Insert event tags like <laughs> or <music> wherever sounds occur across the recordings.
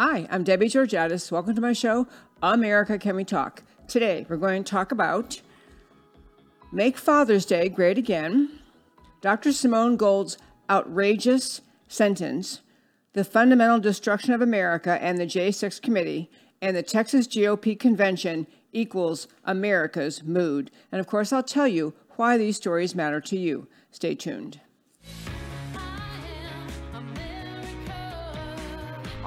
Hi, I'm Debbie Georgatos. Welcome to my show, America Can We Talk? Today, we're going to talk about Make Father's Day Great Again, Dr. Simone Gold's outrageous sentence, the fundamental destruction of America and the J6 Committee, and the Texas GOP convention equals America's mood. And of course, I'll tell you why these stories matter to you. Stay tuned.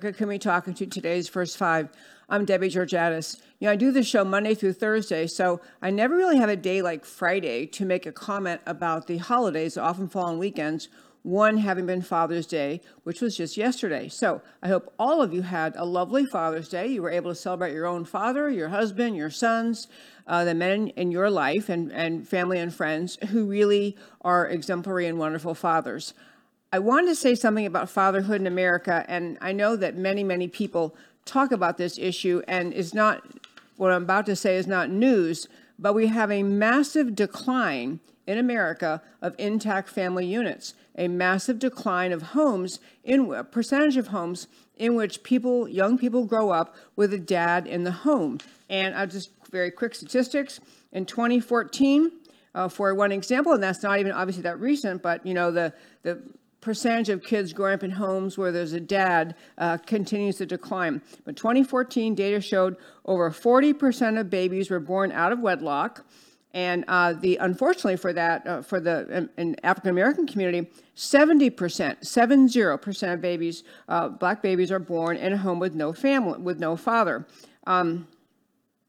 Can we talk into today's first five? I'm Debbie Georgatos. You know, I do this show Monday through Thursday, so I never really have a day like Friday to make a comment about the holidays often fall on weekends, one having been Father's Day, which was just yesterday. So I hope all of you had a lovely Father's Day. You were able to celebrate your own father, your husband, your sons, uh, the men in your life, and, and family and friends who really are exemplary and wonderful fathers. I wanted to say something about fatherhood in America, and I know that many, many people talk about this issue, and is not what I'm about to say is not news, but we have a massive decline in America of intact family units, a massive decline of homes in a percentage of homes in which people, young people, grow up with a dad in the home. And I'll just very quick statistics in 2014. Uh, for one example, and that's not even obviously that recent, but you know the the percentage of kids growing up in homes where there's a dad uh, continues to decline. But 2014 data showed over 40% of babies were born out of wedlock. And uh, the unfortunately for that, uh, for the African American community, 70%, 70% of babies, uh, black babies, are born in a home with no family, with no father. Um,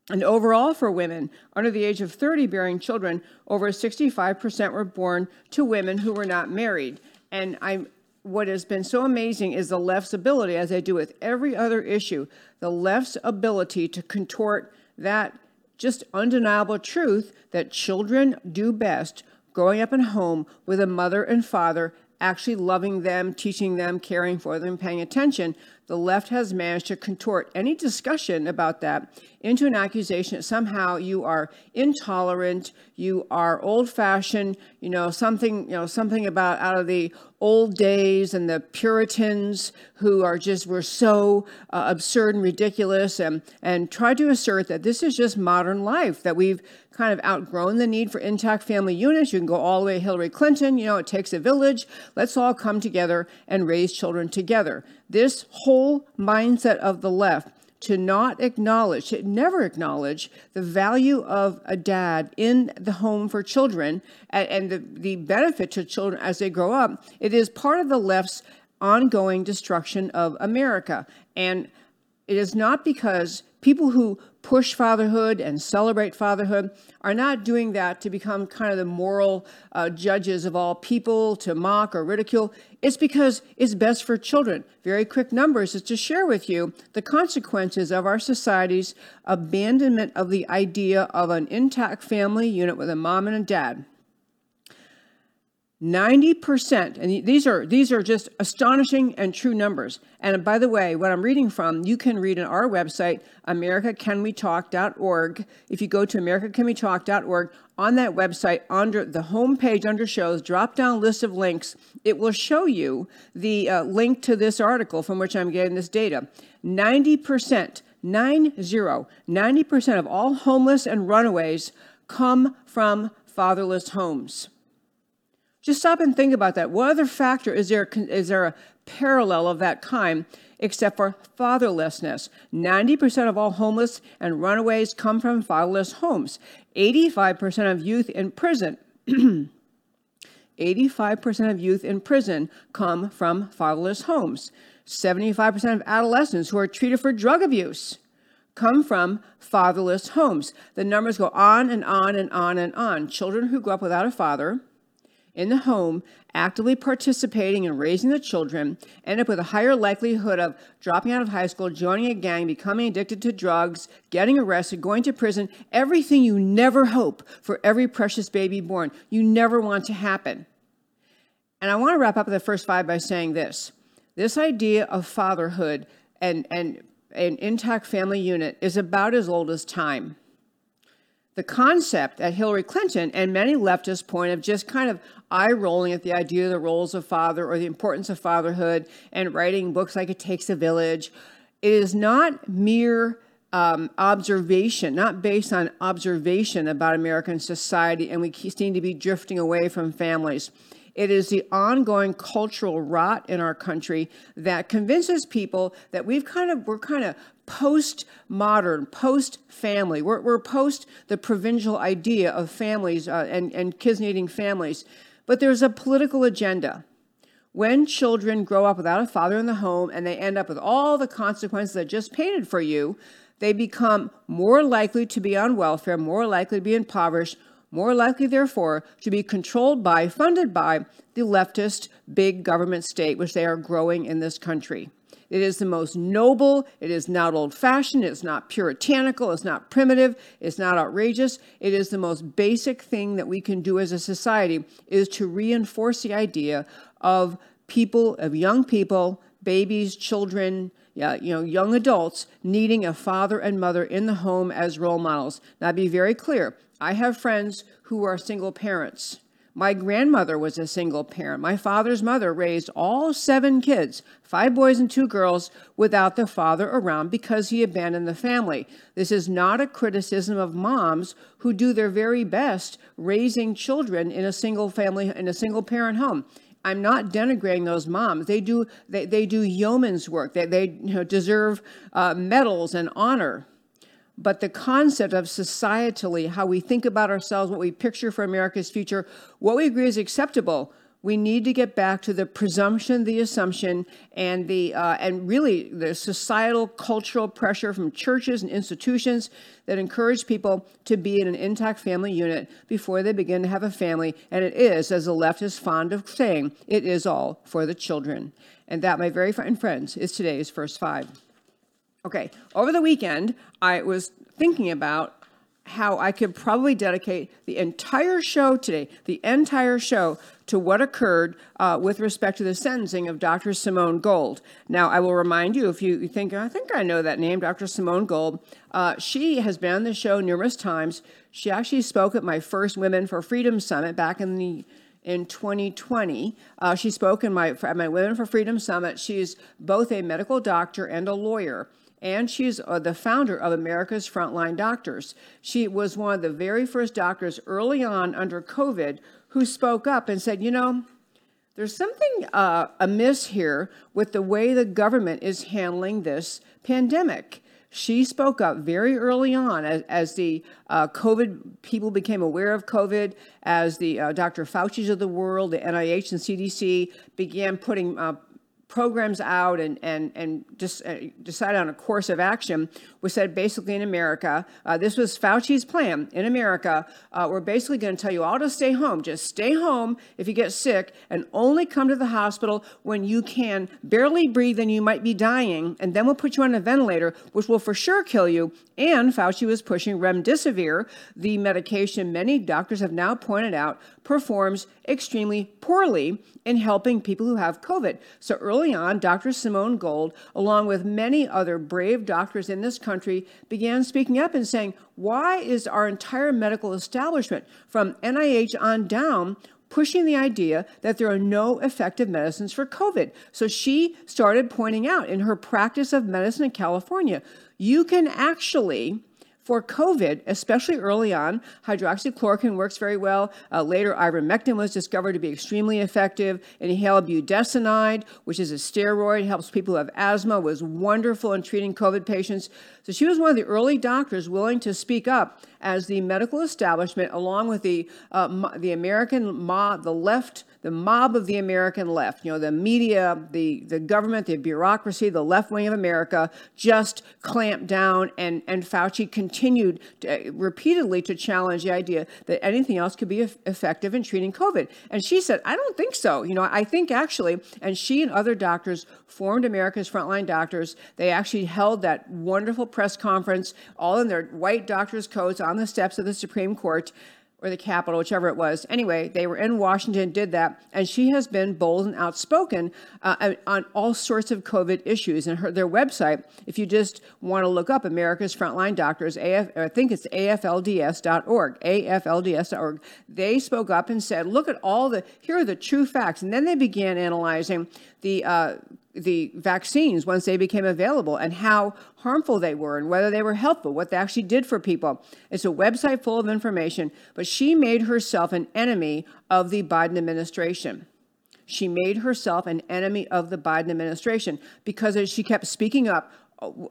and overall, for women under the age of 30 bearing children, over 65% were born to women who were not married. And I, what has been so amazing is the left's ability, as they do with every other issue, the left's ability to contort that just undeniable truth that children do best growing up in a home with a mother and father actually loving them, teaching them, caring for them, paying attention the left has managed to contort any discussion about that into an accusation that somehow you are intolerant, you are old-fashioned, you know, something, you know, something about out of the old days and the Puritans who are just were so uh, absurd and ridiculous, and and try to assert that this is just modern life that we've kind of outgrown the need for intact family units. You can go all the way Hillary Clinton. You know, it takes a village. Let's all come together and raise children together. This whole mindset of the left to not acknowledge, to never acknowledge the value of a dad in the home for children and, and the, the benefit to children as they grow up, it is part of the left's ongoing destruction of America. And it is not because people who push fatherhood and celebrate fatherhood are not doing that to become kind of the moral uh, judges of all people, to mock or ridicule. It's because it's best for children. Very quick numbers is to share with you the consequences of our society's abandonment of the idea of an intact family unit with a mom and a dad. 90% and these are these are just astonishing and true numbers. And by the way what i'm reading from you can read on our website americacanwetalk.org if you go to americacanwetalk.org on that website under the home page under shows drop down list of links it will show you the uh, link to this article from which i'm getting this data. 90% 90 90% of all homeless and runaways come from fatherless homes just stop and think about that. What other factor is there, is there a parallel of that kind except for fatherlessness? 90% of all homeless and runaways come from fatherless homes. 85% of youth in prison. <clears throat> 85% of youth in prison come from fatherless homes. 75% of adolescents who are treated for drug abuse come from fatherless homes. The numbers go on and on and on and on. Children who grow up without a father, in the home, actively participating in raising the children, end up with a higher likelihood of dropping out of high school, joining a gang, becoming addicted to drugs, getting arrested, going to prison, everything you never hope for every precious baby born. You never want to happen. And I want to wrap up the first five by saying this this idea of fatherhood and, and an intact family unit is about as old as time. The concept that Hillary Clinton and many leftists point of just kind of eye rolling at the idea of the roles of father or the importance of fatherhood and writing books like It Takes a Village. It is not mere um, observation, not based on observation about American society, and we seem to be drifting away from families. It is the ongoing cultural rot in our country that convinces people that we've kind of we're kind of post-modern, post-family. We're, we're post the provincial idea of families uh, and, and kids needing families. But there's a political agenda. When children grow up without a father in the home and they end up with all the consequences I just painted for you, they become more likely to be on welfare, more likely to be impoverished, more likely, therefore, to be controlled by, funded by, the leftist big government state, which they are growing in this country. It is the most noble. It is not old fashioned. It's not puritanical. It's not primitive. It's not outrageous. It is the most basic thing that we can do as a society is to reinforce the idea of people, of young people, babies, children, yeah, you know, young adults needing a father and mother in the home as role models. Now, be very clear. I have friends who are single parents. My grandmother was a single parent. My father's mother raised all seven kids, five boys and two girls, without the father around because he abandoned the family. This is not a criticism of moms who do their very best raising children in a single family, in a single parent home. I'm not denigrating those moms. They do they, they do yeoman's work. They, they you know, deserve uh, medals and honor but the concept of societally, how we think about ourselves, what we picture for America's future, what we agree is acceptable. We need to get back to the presumption, the assumption, and the uh, and really the societal, cultural pressure from churches and institutions that encourage people to be in an intact family unit before they begin to have a family. And it is, as the left is fond of saying, it is all for the children. And that, my very fine friends, is today's first five. Okay, over the weekend, I was thinking about how I could probably dedicate the entire show today, the entire show, to what occurred uh, with respect to the sentencing of Dr. Simone Gold. Now, I will remind you, if you think, I think I know that name, Dr. Simone Gold, uh, she has been on the show numerous times. She actually spoke at my first Women for Freedom Summit back in the in 2020. Uh, she spoke in my, at my Women for Freedom Summit. She's both a medical doctor and a lawyer and she's uh, the founder of America's Frontline Doctors. She was one of the very first doctors early on under COVID who spoke up and said, you know, there's something uh, amiss here with the way the government is handling this pandemic. She spoke up very early on as, as the uh, COVID people became aware of COVID, as the uh, Dr. Fauci's of the world, the NIH and CDC began putting uh, programs out and, and, and just uh, decided on a course of action was said basically in America, uh, this was Fauci's plan in America, uh, we're basically going to tell you all to stay home. Just stay home if you get sick and only come to the hospital when you can barely breathe and you might be dying. And then we'll put you on a ventilator, which will for sure kill you. And Fauci was pushing remdesivir, the medication many doctors have now pointed out performs extremely poorly in helping people who have COVID. So early on, Dr. Simone Gold, along with many other brave doctors in this country, began speaking up and saying, why is our entire medical establishment, from NIH on down, pushing the idea that there are no effective medicines for COVID. So she started pointing out in her practice of medicine in California, you can actually for COVID, especially early on, hydroxychloroquine works very well. Uh, later, ivermectin was discovered to be extremely effective. Inhaled budesonide, which is a steroid, helps people who have asthma, was wonderful in treating COVID patients. So she was one of the early doctors willing to speak up as the medical establishment, along with the uh, the American mob, the left, the mob of the American left, you know, the media, the the government, the bureaucracy, the left wing of America, just clamped down, and and Fauci continued to, uh, repeatedly to challenge the idea that anything else could be effective in treating COVID. And she said, I don't think so. You know, I think actually, and she and other doctors formed America's Frontline Doctors. They actually held that wonderful press conference, all in their white doctor's coats on the steps of the Supreme Court or the Capitol, whichever it was. Anyway, they were in Washington, did that, and she has been bold and outspoken uh, on all sorts of COVID issues. And her their website, if you just want to look up America's Frontline Doctors, AF, I think it's aflds.org, aflds.org. They spoke up and said, "Look at all the here are the true facts," and then they began analyzing the uh, the vaccines once they became available and how harmful they were and whether they were helpful, what they actually did for people. It's a website full of information, but she made herself an enemy of the Biden administration. She made herself an enemy of the Biden administration because she kept speaking up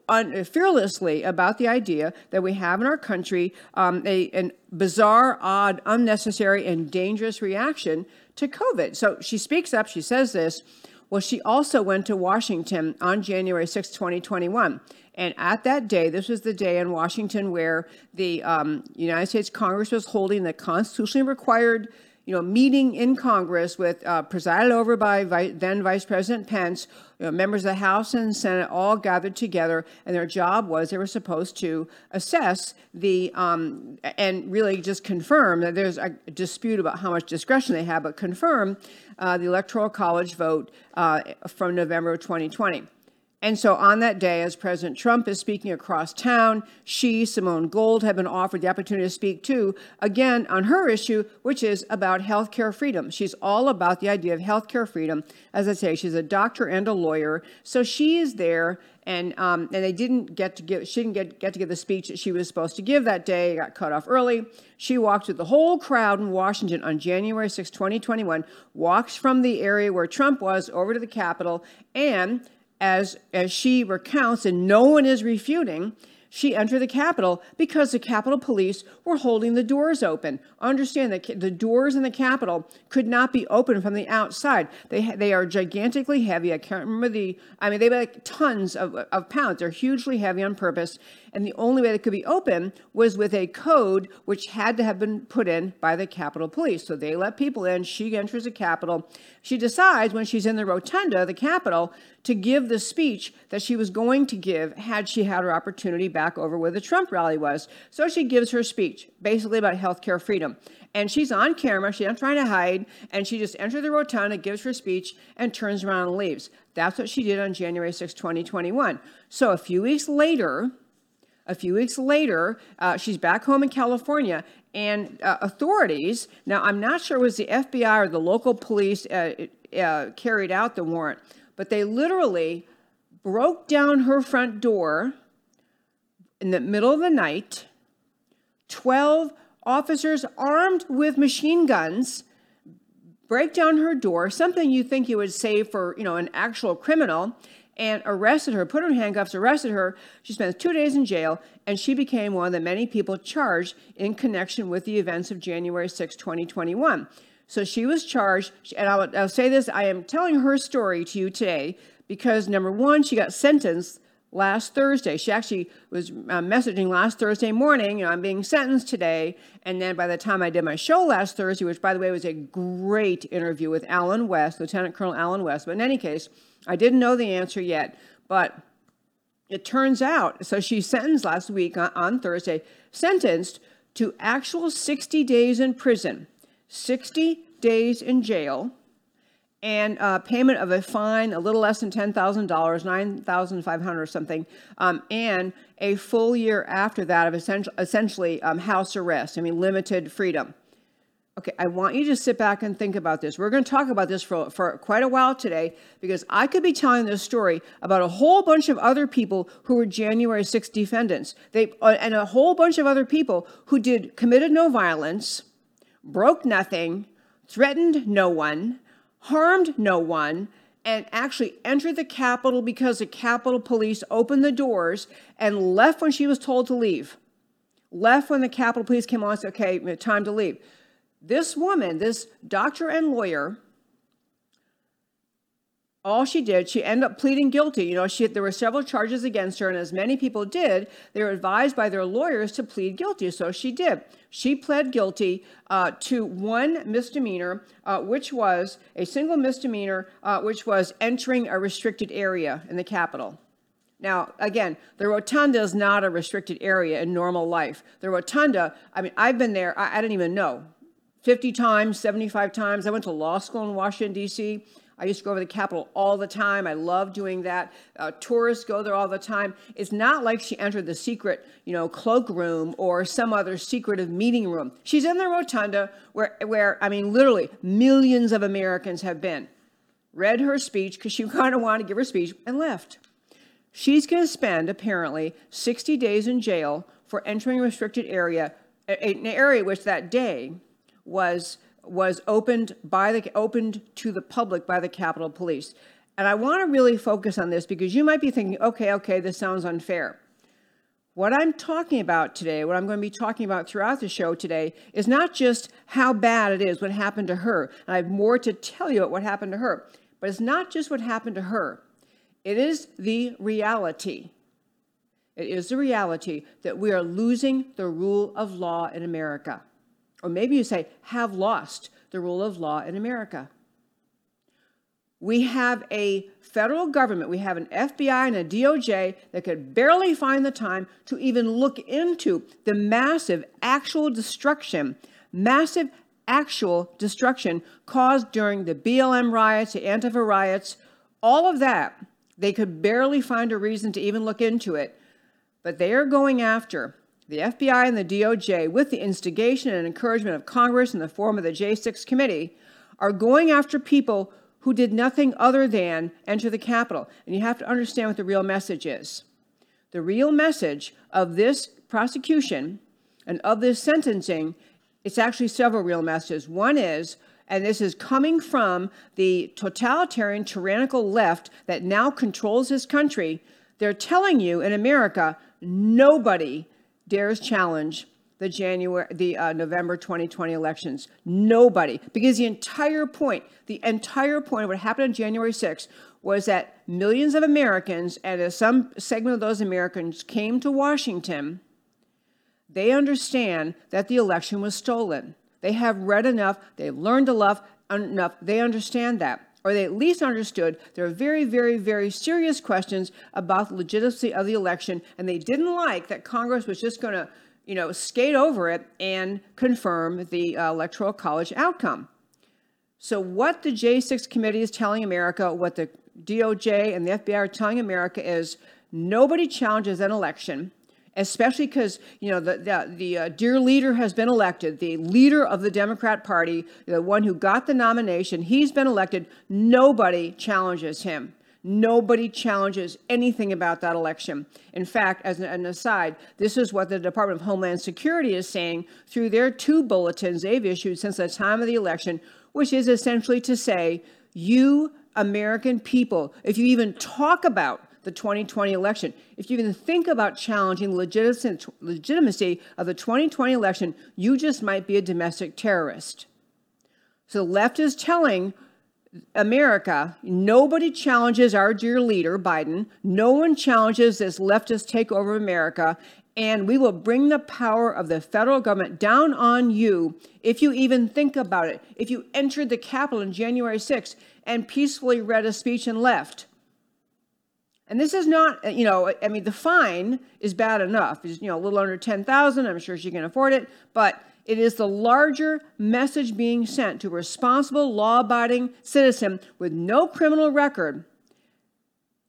uh, fearlessly about the idea that we have in our country um, a bizarre, odd, unnecessary, and dangerous reaction to COVID. So she speaks up, she says this. Well, she also went to Washington on January 6, 2021. And at that day, this was the day in Washington where the um, United States Congress was holding the constitutionally required you know, meeting in Congress with uh, presided over by then Vice President Pence, you know, members of the House and Senate all gathered together, and their job was they were supposed to assess the um, and really just confirm that there's a dispute about how much discretion they have, but confirm uh, the Electoral College vote uh, from November of 2020. And so on that day, as President Trump is speaking across town, she, Simone Gold, have been offered the opportunity to speak too, again, on her issue, which is about healthcare freedom. She's all about the idea of healthcare freedom. As I say, she's a doctor and a lawyer. So she is there, and um, and they didn't get to give, she didn't get, get to give the speech that she was supposed to give that day, got cut off early. She walked with the whole crowd in Washington on January 6, 2021, walks from the area where Trump was over to the Capitol, and as, as she recounts, and no one is refuting, she entered the Capitol because the Capitol Police were holding the doors open. Understand that the doors in the Capitol could not be opened from the outside. They they are gigantically heavy. I can't remember the. I mean, they weigh like tons of, of pounds. They're hugely heavy on purpose. And the only way they could be open was with a code which had to have been put in by the Capitol Police. So they let people in. She enters the Capitol. She decides when she's in the rotunda, the Capitol, to give the speech that she was going to give had she had her opportunity back over where the Trump rally was. So she gives her speech, basically about healthcare freedom. And she's on camera, she's not trying to hide, and she just enters the rotunda, gives her speech, and turns around and leaves. That's what she did on January 6, 2021. So a few weeks later, a few weeks later, uh, she's back home in California, and uh, authorities now I'm not sure it was the FBI or the local police uh, uh, carried out the warrant, but they literally broke down her front door in the middle of the night. Twelve officers armed with machine guns break down her door, something you think you would say for you know an actual criminal, and arrested her, put her in handcuffs, arrested her. She spent two days in jail, and she became one of the many people charged in connection with the events of January 6, 2021. So she was charged, and I'll, I'll say this I am telling her story to you today because number one, she got sentenced last Thursday. She actually was uh, messaging last Thursday morning, you know, I'm being sentenced today. And then by the time I did my show last Thursday, which by the way was a great interview with Allen West, Lieutenant Colonel Allen West, but in any case, I didn't know the answer yet, but it turns out, so she sentenced last week on, on Thursday, sentenced to actual 60 days in prison, 60 days in jail, and uh, payment of a fine, a little less than $10,000, 9,500 or something, um, and a full year after that of essentially, essentially um, house arrest, I mean, limited freedom. Okay, I want you to sit back and think about this. We're going to talk about this for, for quite a while today because I could be telling this story about a whole bunch of other people who were January 6 defendants. They uh, and a whole bunch of other people who did committed no violence, broke nothing, threatened no one, harmed no one, and actually entered the Capitol because the Capitol Police opened the doors and left when she was told to leave. Left when the Capitol Police came on and said, okay, time to leave. This woman, this doctor and lawyer, all she did, she ended up pleading guilty. You know, she there were several charges against her, and as many people did, they were advised by their lawyers to plead guilty. So she did. She pled guilty uh, to one misdemeanor, uh, which was a single misdemeanor, uh, which was entering a restricted area in the Capitol. Now, again, the rotunda is not a restricted area in normal life. The rotunda, I mean, I've been there, I, I didn't even know. 50 times, 75 times. I went to law school in Washington, D.C. I used to go over the Capitol all the time. I love doing that. Uh, tourists go there all the time. It's not like she entered the secret, you know, cloakroom or some other secretive meeting room. She's in the rotunda where, where I mean, literally millions of Americans have been. Read her speech because she <laughs> kind of wanted to give her speech and left. She's going to spend apparently 60 days in jail for entering a restricted area, an area which that day was was opened by the opened to the public by the Capitol Police. And I want to really focus on this because you might be thinking, okay, okay, this sounds unfair. What I'm talking about today, what I'm going to be talking about throughout the show today, is not just how bad it is what happened to her. And I have more to tell you about what happened to her. But it's not just what happened to her, it is the reality. It is the reality that we are losing the rule of law in America. Or maybe you say, have lost the rule of law in America. We have a federal government, we have an FBI and a DOJ that could barely find the time to even look into the massive actual destruction, massive actual destruction caused during the BLM riots, the Antifa riots, all of that. They could barely find a reason to even look into it. But they are going after the FBI and the DOJ, with the instigation and encouragement of Congress in the form of the J6 committee, are going after people who did nothing other than enter the Capitol. And you have to understand what the real message is. The real message of this prosecution and of this sentencing, it's actually several real messages. One is, and this is coming from the totalitarian, tyrannical left that now controls this country, they're telling you in America, nobody dares challenge the January, the uh, November 2020 elections. Nobody, because the entire point, the entire point of what happened on January 6th was that millions of Americans, and as some segment of those Americans came to Washington, they understand that the election was stolen. They have read enough, they've learned enough, enough, they understand that or they at least understood there are very, very, very serious questions about the legitimacy of the election, and they didn't like that Congress was just going to, you know, skate over it and confirm the uh, Electoral College outcome. So, what the J6 committee is telling America, what the DOJ and the FBI are telling America is nobody challenges an election especially because you know the the, the uh, dear leader has been elected, the leader of the Democrat Party, the one who got the nomination, he's been elected. Nobody challenges him. Nobody challenges anything about that election. In fact, as an aside, this is what the Department of Homeland Security is saying through their two bulletins they've issued since the time of the election, which is essentially to say, you American people, if you even talk about the 2020 election. If you even think about challenging the legitimacy of the 2020 election, you just might be a domestic terrorist. So the left is telling America, nobody challenges our dear leader, Biden. No one challenges this leftist takeover of America. And we will bring the power of the federal government down on you if you even think about it. If you entered the Capitol on January 6th and peacefully read a speech and left, and this is not, uh, you know, I mean, the fine is bad enough. It's, you know, a little under 10,000. I'm sure she can afford it. But it is the larger message being sent to a responsible, law abiding citizen with no criminal record.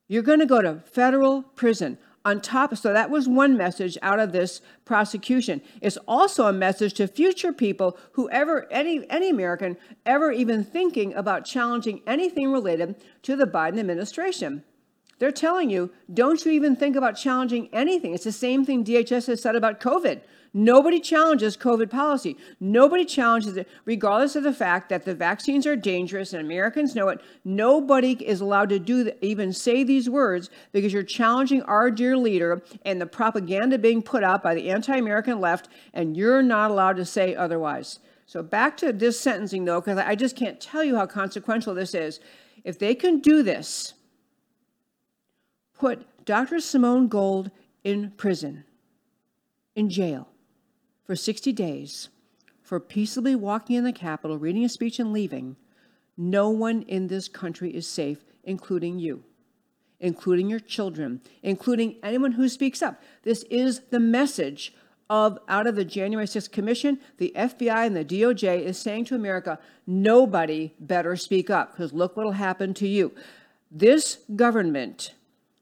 You're going to go to federal prison on top. So that was one message out of this prosecution. It's also a message to future people, whoever, any, any American, ever even thinking about challenging anything related to the Biden administration. They're telling you, don't you even think about challenging anything. It's the same thing DHS has said about COVID. Nobody challenges COVID policy. Nobody challenges it, regardless of the fact that the vaccines are dangerous and Americans know it. Nobody is allowed to do the, even say these words because you're challenging our dear leader and the propaganda being put out by the anti-American left, and you're not allowed to say otherwise. So back to this sentencing, though, because I just can't tell you how consequential this is. If they can do this, put Dr. Simone Gold in prison, in jail, for 60 days for peaceably walking in the Capitol, reading a speech, and leaving, no one in this country is safe, including you, including your children, including anyone who speaks up. This is the message of out of the January 6th Commission, the FBI and the DOJ is saying to America, nobody better speak up because look what will happen to you. This government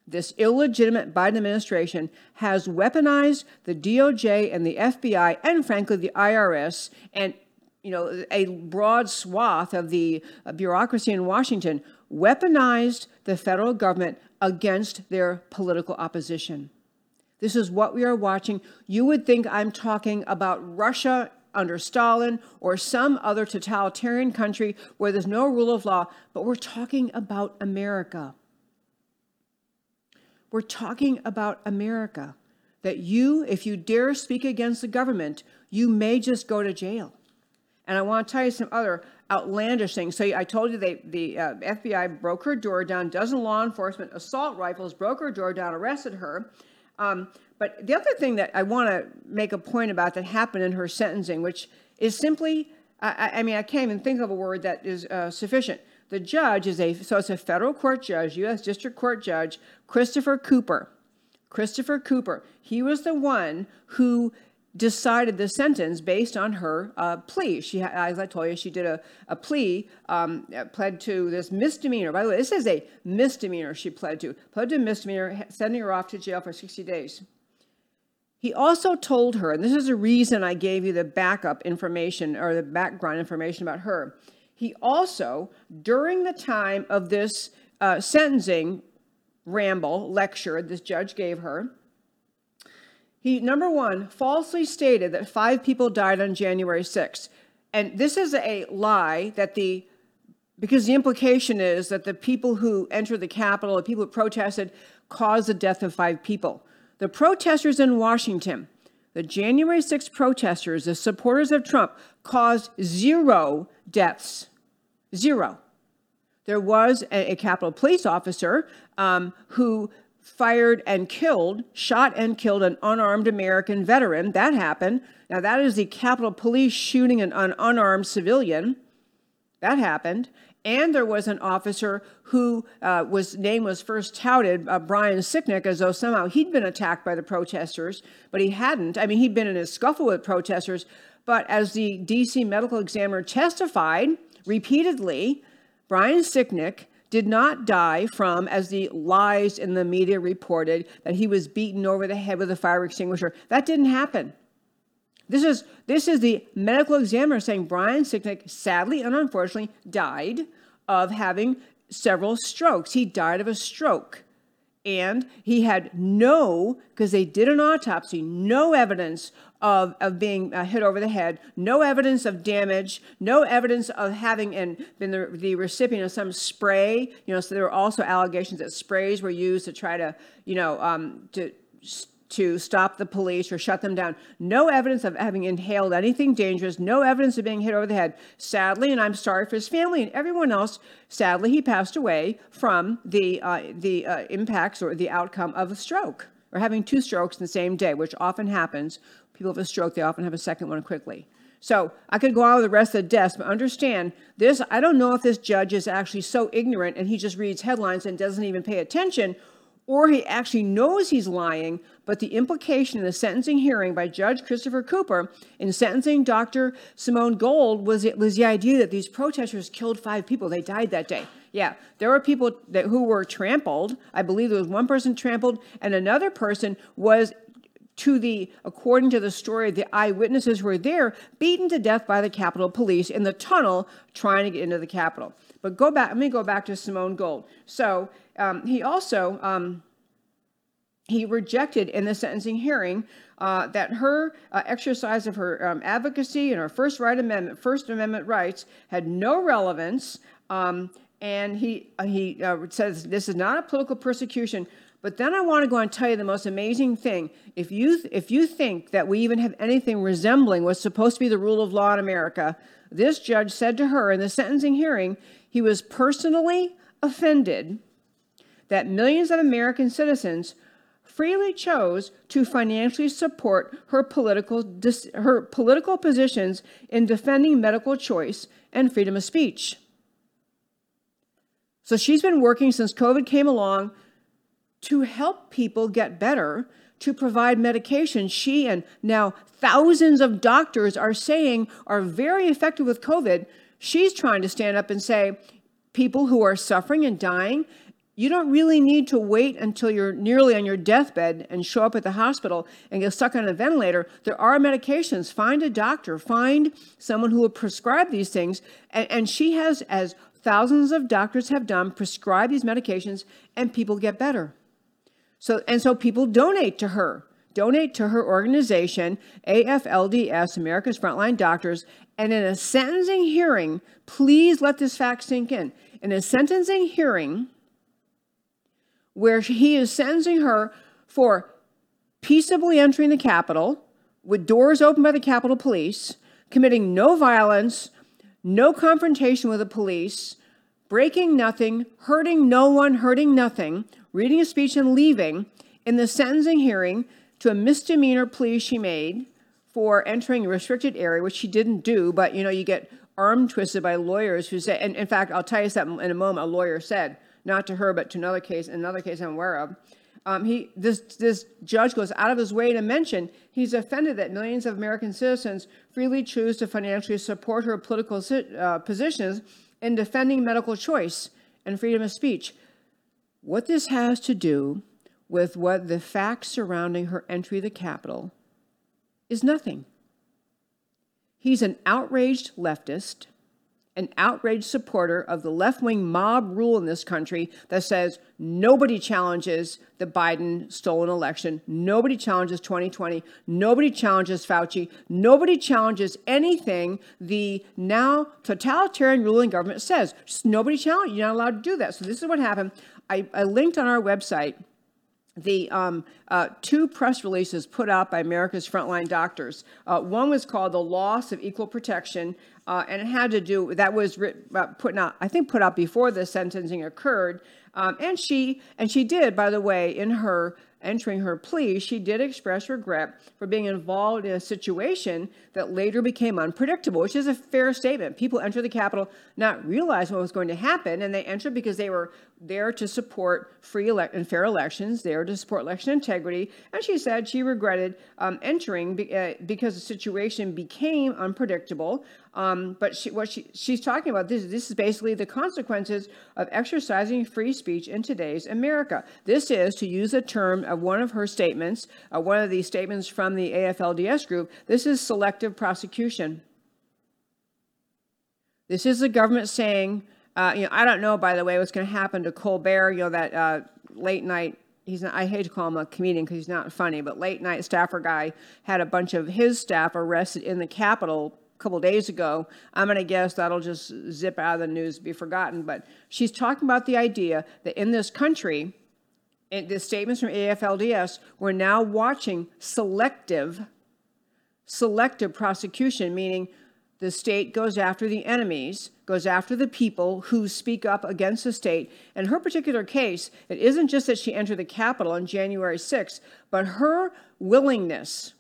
this illegitimate Biden administration has weaponized the DOJ and the FBI and frankly the IRS and you know a broad swath of the bureaucracy in Washington weaponized the federal government against their political opposition. This is what we are watching. You would think I'm talking about Russia under Stalin or some other totalitarian country where there's no rule of law, but we're talking about America. We're talking about America. That you, if you dare speak against the government, you may just go to jail. And I want to tell you some other outlandish things. So I told you they, the uh, FBI broke her door down, dozen law enforcement assault rifles broke her door down, arrested her. Um, but the other thing that I want to make a point about that happened in her sentencing, which is simply, I, I mean, I can't even think of a word that is uh, sufficient. The judge is a, so it's a federal court judge, U.S. District Court Judge, Christopher Cooper. Christopher Cooper. He was the one who decided the sentence based on her uh, plea. She, as I told you, she did a, a plea, um, pled to this misdemeanor. By the way, this is a misdemeanor she pled to. Pled to misdemeanor, sending her off to jail for 60 days. He also told her, and this is the reason I gave you the backup information or the background information about her. He also, during the time of this uh, sentencing ramble lecture this judge gave her, he, number one, falsely stated that five people died on January 6th. And this is a lie that the, because the implication is that the people who entered the Capitol, the people who protested, caused the death of five people. The protesters in Washington, the January 6 protesters, the supporters of Trump, caused zero deaths. Zero. There was a, a Capitol police officer um, who fired and killed, shot and killed an unarmed American veteran. That happened. Now, that is the Capitol Police shooting an, an unarmed civilian. That happened and there was an officer who uh, was name was first touted, uh, Brian Sicknick, as though somehow he'd been attacked by the protesters, but he hadn't. I mean, he'd been in a scuffle with protesters, but as the D.C. medical examiner testified repeatedly, Brian Sicknick did not die from, as the lies in the media reported, that he was beaten over the head with a fire extinguisher. That didn't happen. This is this is the medical examiner saying Brian Sicknick sadly and unfortunately died of having several strokes. He died of a stroke. And he had no, because they did an autopsy, no evidence of, of being uh, hit over the head, no evidence of damage, no evidence of having been the, the recipient of some spray. You know, so there were also allegations that sprays were used to try to, you know, um, to to stop the police or shut them down. No evidence of having inhaled anything dangerous, no evidence of being hit over the head. Sadly, and I'm sorry for his family and everyone else, sadly, he passed away from the, uh, the uh, impacts or the outcome of a stroke or having two strokes in the same day, which often happens. People have a stroke, they often have a second one quickly. So I could go on with the rest of the desk, but understand this. I don't know if this judge is actually so ignorant and he just reads headlines and doesn't even pay attention, or he actually knows he's lying, but the implication in the sentencing hearing by Judge Christopher Cooper in sentencing Dr. Simone Gold was it was the idea that these protesters killed five people. They died that day. Yeah, there were people that who were trampled. I believe there was one person trampled, and another person was to the according to the story the eyewitnesses were there beaten to death by the capitol police in the tunnel trying to get into the capitol but go back let me go back to simone gold so um, he also um, he rejected in the sentencing hearing uh, that her uh, exercise of her um, advocacy and her First Right Amendment, First Amendment rights had no relevance. Um, and he uh, he uh, says this is not a political persecution. But then I want to go and tell you the most amazing thing. If you if you think that we even have anything resembling what's supposed to be the rule of law in America, this judge said to her in the sentencing hearing, he was personally offended that millions of American citizens freely chose to financially support her political, her political positions in defending medical choice and freedom of speech. So she's been working since COVID came along to help people get better, to provide medication. She and now thousands of doctors are saying are very effective with COVID. She's trying to stand up and say, people who are suffering and dying, you don't really need to wait until you're nearly on your deathbed and show up at the hospital and get stuck on a ventilator. There are medications. Find a doctor, find someone who will prescribe these things. And, and she has, as thousands of doctors have done, prescribe these medications and people get better. So, and so people donate to her, donate to her organization, AFLDS, America's Frontline Doctors. And in a sentencing hearing, please let this fact sink in. In a sentencing hearing, where he is sentencing her for peaceably entering the Capitol with doors open by the Capitol Police, committing no violence, no confrontation with the police, breaking nothing, hurting no one, hurting nothing, reading a speech and leaving in the sentencing hearing to a misdemeanor plea she made for entering a restricted area, which she didn't do, but you know, you get arm twisted by lawyers who say, and in fact, I'll tell you something in a moment, a lawyer said, not to her, but to another case, another case I'm aware of. Um, he, this, this judge goes out of his way to mention he's offended that millions of American citizens freely choose to financially support her political uh, positions in defending medical choice and freedom of speech. What this has to do with what the facts surrounding her entry the Capitol is nothing. He's an outraged leftist, an outraged supporter of the left wing mob rule in this country that says nobody challenges the Biden stolen election, nobody challenges 2020, nobody challenges Fauci, nobody challenges anything the now totalitarian ruling government says. Just nobody challenges. You're not allowed to do that. So this is what happened. I, I linked on our website the um, uh, two press releases put out by America's Frontline Doctors. Uh, one was called "The Loss of Equal Protection," uh, and it had to do that was written, uh, put out, I think, put out before the sentencing occurred. Um, and she and she did, by the way, in her entering her plea, she did express regret for being involved in a situation that later became unpredictable, which is a fair statement. People enter the Capitol not realizing what was going to happen, and they entered because they were there to support free ele- and fair elections, there to support election integrity. And she said she regretted um, entering be- uh, because the situation became unpredictable. Um, but she, what she, she's talking about this, this is basically the consequences of exercising free speech in today's America. This is, to use a term of one of her statements, uh, one of these statements from the AFLDS group, this is selective prosecution. This is the government saying, uh, you know, I don't know, by the way, what's going to happen to Colbert, you know, that uh, late night he's not, I hate to call him a comedian because he's not funny, but late night staffer guy had a bunch of his staff arrested in the Capitol couple days ago. I'm going to guess that'll just zip out of the news, be forgotten. But she's talking about the idea that in this country, in the statements from AFLDS, we're now watching selective, selective prosecution, meaning the state goes after the enemies, goes after the people who speak up against the state. In her particular case, it isn't just that she entered the Capitol on January 6th, but her willingness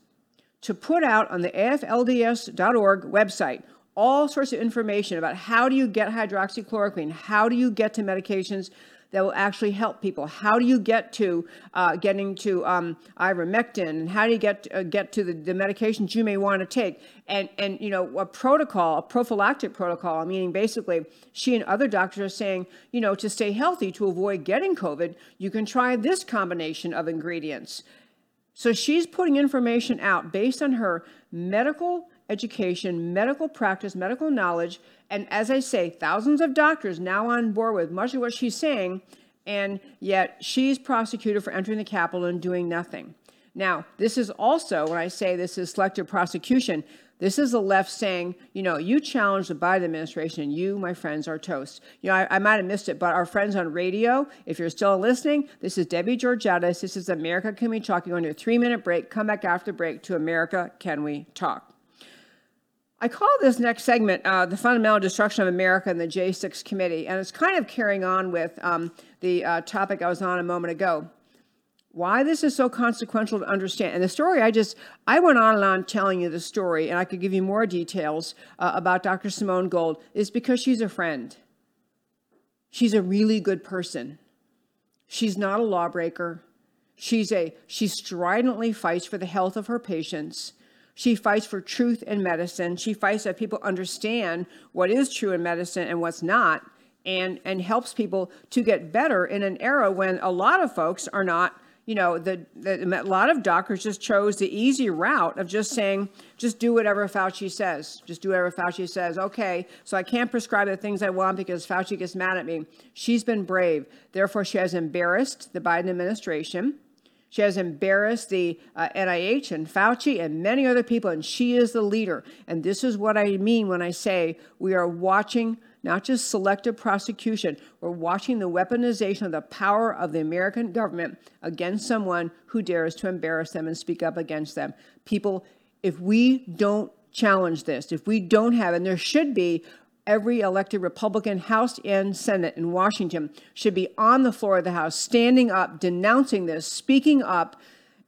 to put out on the aflds.org website all sorts of information about how do you get hydroxychloroquine, how do you get to medications that will actually help people. How do you get to uh, getting to um, ivermectin, and how do you get uh, get to the, the medications you may want to take? And and you know a protocol, a prophylactic protocol, meaning basically she and other doctors are saying, you know, to stay healthy, to avoid getting COVID, you can try this combination of ingredients. So she's putting information out based on her medical education, medical practice, medical knowledge, and as I say, thousands of doctors now on board with much of what she's saying, and yet she's prosecuted for entering the Capitol and doing nothing. Now, this is also, when I say this is selective prosecution, this is the left saying, you know, you challenge the Biden administration and you, my friends, are toast. You know, I, I might have missed it, but our friends on radio, if you're still listening, this is Debbie Georgatos. This is America Can We Talk? You're going to a three minute break. Come back after the break to America Can We Talk? I call this next segment uh, The Fundamental Destruction of America and the J6 Committee, and it's kind of carrying on with um, the uh, topic I was on a moment ago. Why this is so consequential to understand. And the story, I just, I went on and on telling you the story, and I could give you more details uh, about Dr. Simone Gold, is because she's a friend. She's a really good person. She's not a lawbreaker. She's a, she stridently fights for the health of her patients she fights for truth in medicine. She fights that people understand what is true in medicine and what's not, and, and helps people to get better in an era when a lot of folks are not you know, the, the, a lot of doctors just chose the easy route of just saying, just do whatever Fauci says. Just do whatever Fauci says. Okay, so I can't prescribe the things I want because Fauci gets mad at me. She's been brave. Therefore, she has embarrassed the Biden administration. She has embarrassed the uh, NIH and Fauci and many other people, and she is the leader. And this is what I mean when I say we are watching not just selective prosecution, we're watching the weaponization of the power of the American government against someone who dares to embarrass them and speak up against them. People, if we don't challenge this, if we don't have, and there should be every elected Republican, House and Senate in Washington should be on the floor of the House, standing up, denouncing this, speaking up.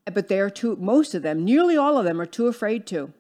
But they're too, most of them, nearly all of them, are too afraid to.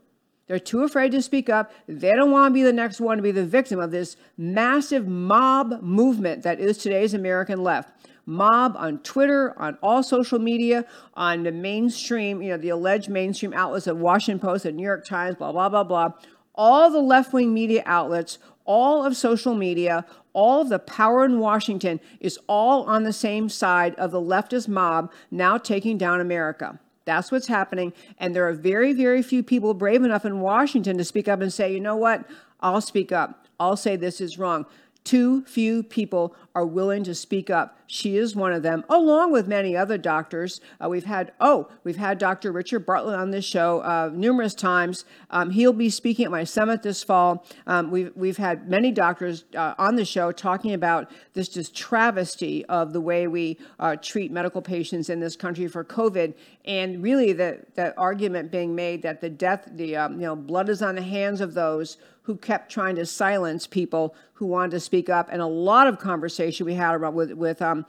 They're too afraid to speak up. They don't want to be the next one to be the victim of this massive mob movement that is today's American left. Mob on Twitter, on all social media, on the mainstream, you know, the alleged mainstream outlets of Washington Post and New York Times, blah, blah, blah, blah. All the left wing media outlets all of social media, all of the power in Washington is all on the same side of the leftist mob now taking down America. That's what's happening. And there are very, very few people brave enough in Washington to speak up and say, you know what? I'll speak up. I'll say this is wrong. Too few people are willing to speak up. She is one of them, along with many other doctors. Uh, we've had, oh, we've had Dr. Richard Bartlett on this show uh, numerous times. Um, he'll be speaking at my summit this fall. Um, we've, we've had many doctors uh, on the show talking about this just travesty of the way we uh, treat medical patients in this country for COVID. And really, the, the argument being made that the death, the um, you know, blood is on the hands of those who kept trying to silence people who wanted to speak up, and a lot of conversation we had about with with um,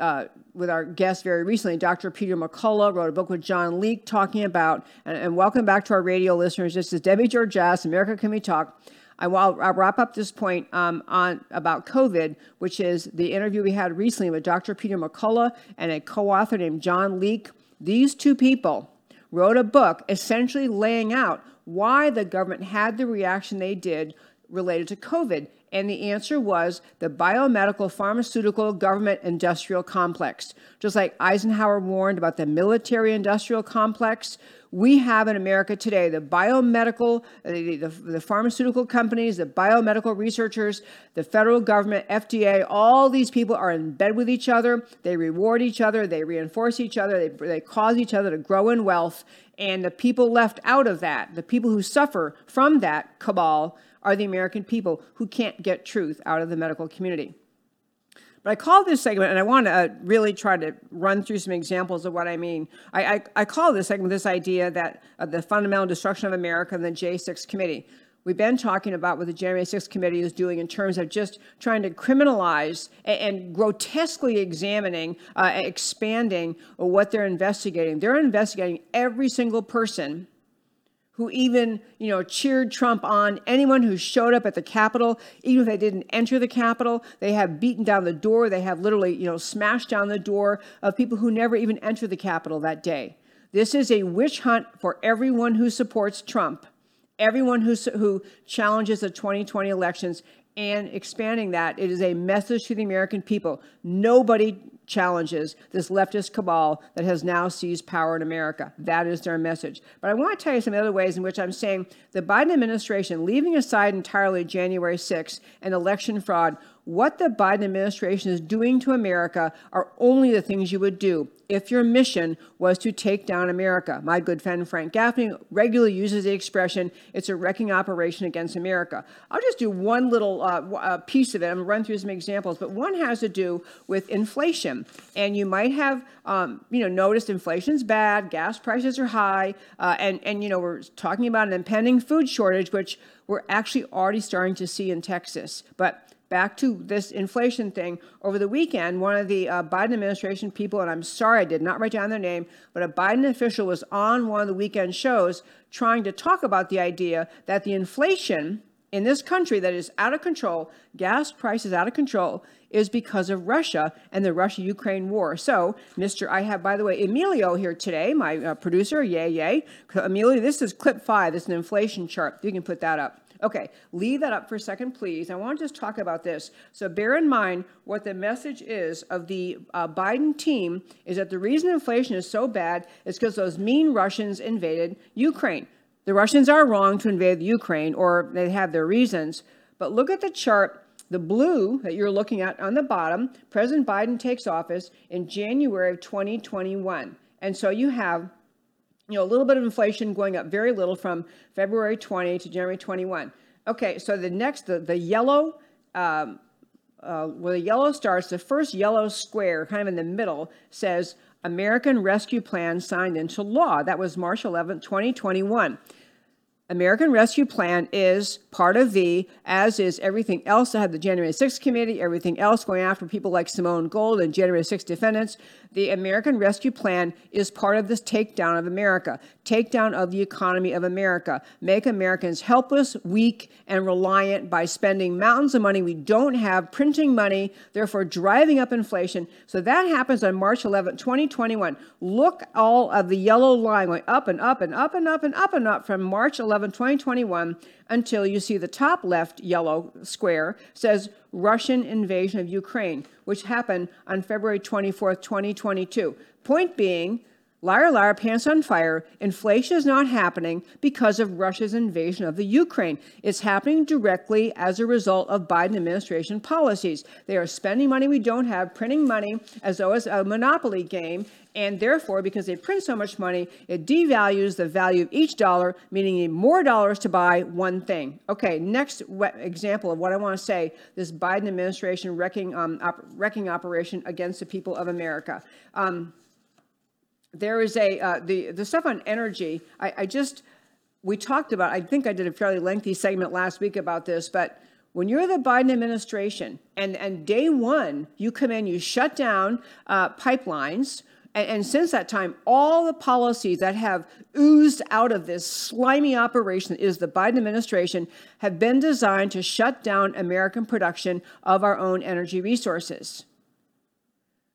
uh, with our guest very recently, Dr. Peter McCullough wrote a book with John Leake talking about, and, and welcome back to our radio listeners. This is Debbie Georgatos, America Can We Talk. I will I'll wrap up this point um, on about COVID, which is the interview we had recently with Dr. Peter McCullough and a co-author named John Leake. These two people wrote a book essentially laying out why the government had the reaction they did related to COVID. And the answer was the biomedical pharmaceutical government industrial complex. Just like Eisenhower warned about the military industrial complex, we have in America today the biomedical, the, the, the, pharmaceutical companies, the biomedical researchers, the federal government, FDA, all these people are in bed with each other. They reward each other, they reinforce each other, they, they cause each other to grow in wealth. And the people left out of that, the people who suffer from that cabal, are the American people who can't get truth out of the medical community. But I call this segment, and I want to uh, really try to run through some examples of what I mean. I, I, I call this segment this idea that uh, the fundamental destruction of America and the J6 committee. We've been talking about what the January 6th committee is doing in terms of just trying to criminalize and, and grotesquely examining, uh, expanding what they're investigating. They're investigating every single person who even, you know, cheered Trump on. Anyone who showed up at the Capitol, even if they didn't enter the Capitol, they have beaten down the door. They have literally, you know, smashed down the door of people who never even entered the Capitol that day. This is a witch hunt for everyone who supports Trump, everyone who, who challenges the 2020 elections, and expanding that, it is a message to the American people. Nobody challenges this leftist cabal that has now seized power in America. That is their message. But I want to tell you some other ways in which I'm saying the Biden administration, leaving aside entirely January 6th and election fraud, what the Biden administration is doing to America are only the things you would do if your mission was to take down America. My good friend Frank Gaffney regularly uses the expression, it's a wrecking operation against America. I'll just do one little uh, uh, piece of it. I'm going to run through some examples, but one has to do with inflation. And you might have, um, you know, noticed inflation's bad, gas prices are high, uh, and, and, you know, we're talking about an impending food shortage, which we're actually already starting to see in Texas. But back to this inflation thing. Over the weekend one of the uh, biden administration people and i'm sorry i did not write down their name but a biden official was on one of the weekend shows trying to talk about the idea that the inflation in this country that is out of control gas prices out of control is because of russia and the russia ukraine war. So mr i have by the way emilio here today my uh, producer yay yay. Emilio this is clip five it's an inflation chart. You can put that up Okay, leave that up for a second, please. I want to just talk about this. So bear in mind what the message is of the uh, Biden team is that the reason inflation is so bad is because those mean Russians invaded Ukraine. The Russians are wrong to invade the Ukraine, or they have their reasons. But look at the chart. The blue that you're looking at on the bottom, President Biden takes office in January of 2021. And so you have you know, a little bit of inflation going up very little from February 20 to January 21. Okay, so the next, the, the yellow, um, uh, where the yellow starts, the first yellow square, kind of in the middle, says American Rescue Plan signed into law. That was March 11, 2021. American Rescue Plan is part of the, as is everything else that had the January 6th committee, everything else going after people like Simone Gold and January 6th defendants. The American Rescue Plan is part of this takedown of America, takedown of the economy of America, make Americans helpless, weak, and reliant by spending mountains of money we don't have, printing money, therefore driving up inflation. So that happens on March 11, 2021. Look all of the yellow line going up and up and up and up and up and up from March 11, 2021 until you see the top left yellow square says Russian invasion of Ukraine, which happened on February 24th, 2022. Point being, Liar, liar, pants on fire. Inflation is not happening because of Russia's invasion of the Ukraine. It's happening directly as a result of Biden administration policies. They are spending money we don't have, printing money as though it's a monopoly game, and therefore, because they print so much money, it devalues the value of each dollar, meaning you need more dollars to buy one thing. Okay, next example of what I want to say this Biden administration wrecking, um, op- wrecking operation against the people of America. Um, there is a uh, the the stuff on energy. I, I just we talked about. I think I did a fairly lengthy segment last week about this, but when you're the Biden administration and and day one you come in, you shut down uh, pipelines. And, and since that time, all the policies that have oozed out of this slimy operation is the Biden administration have been designed to shut down American production of our own energy resources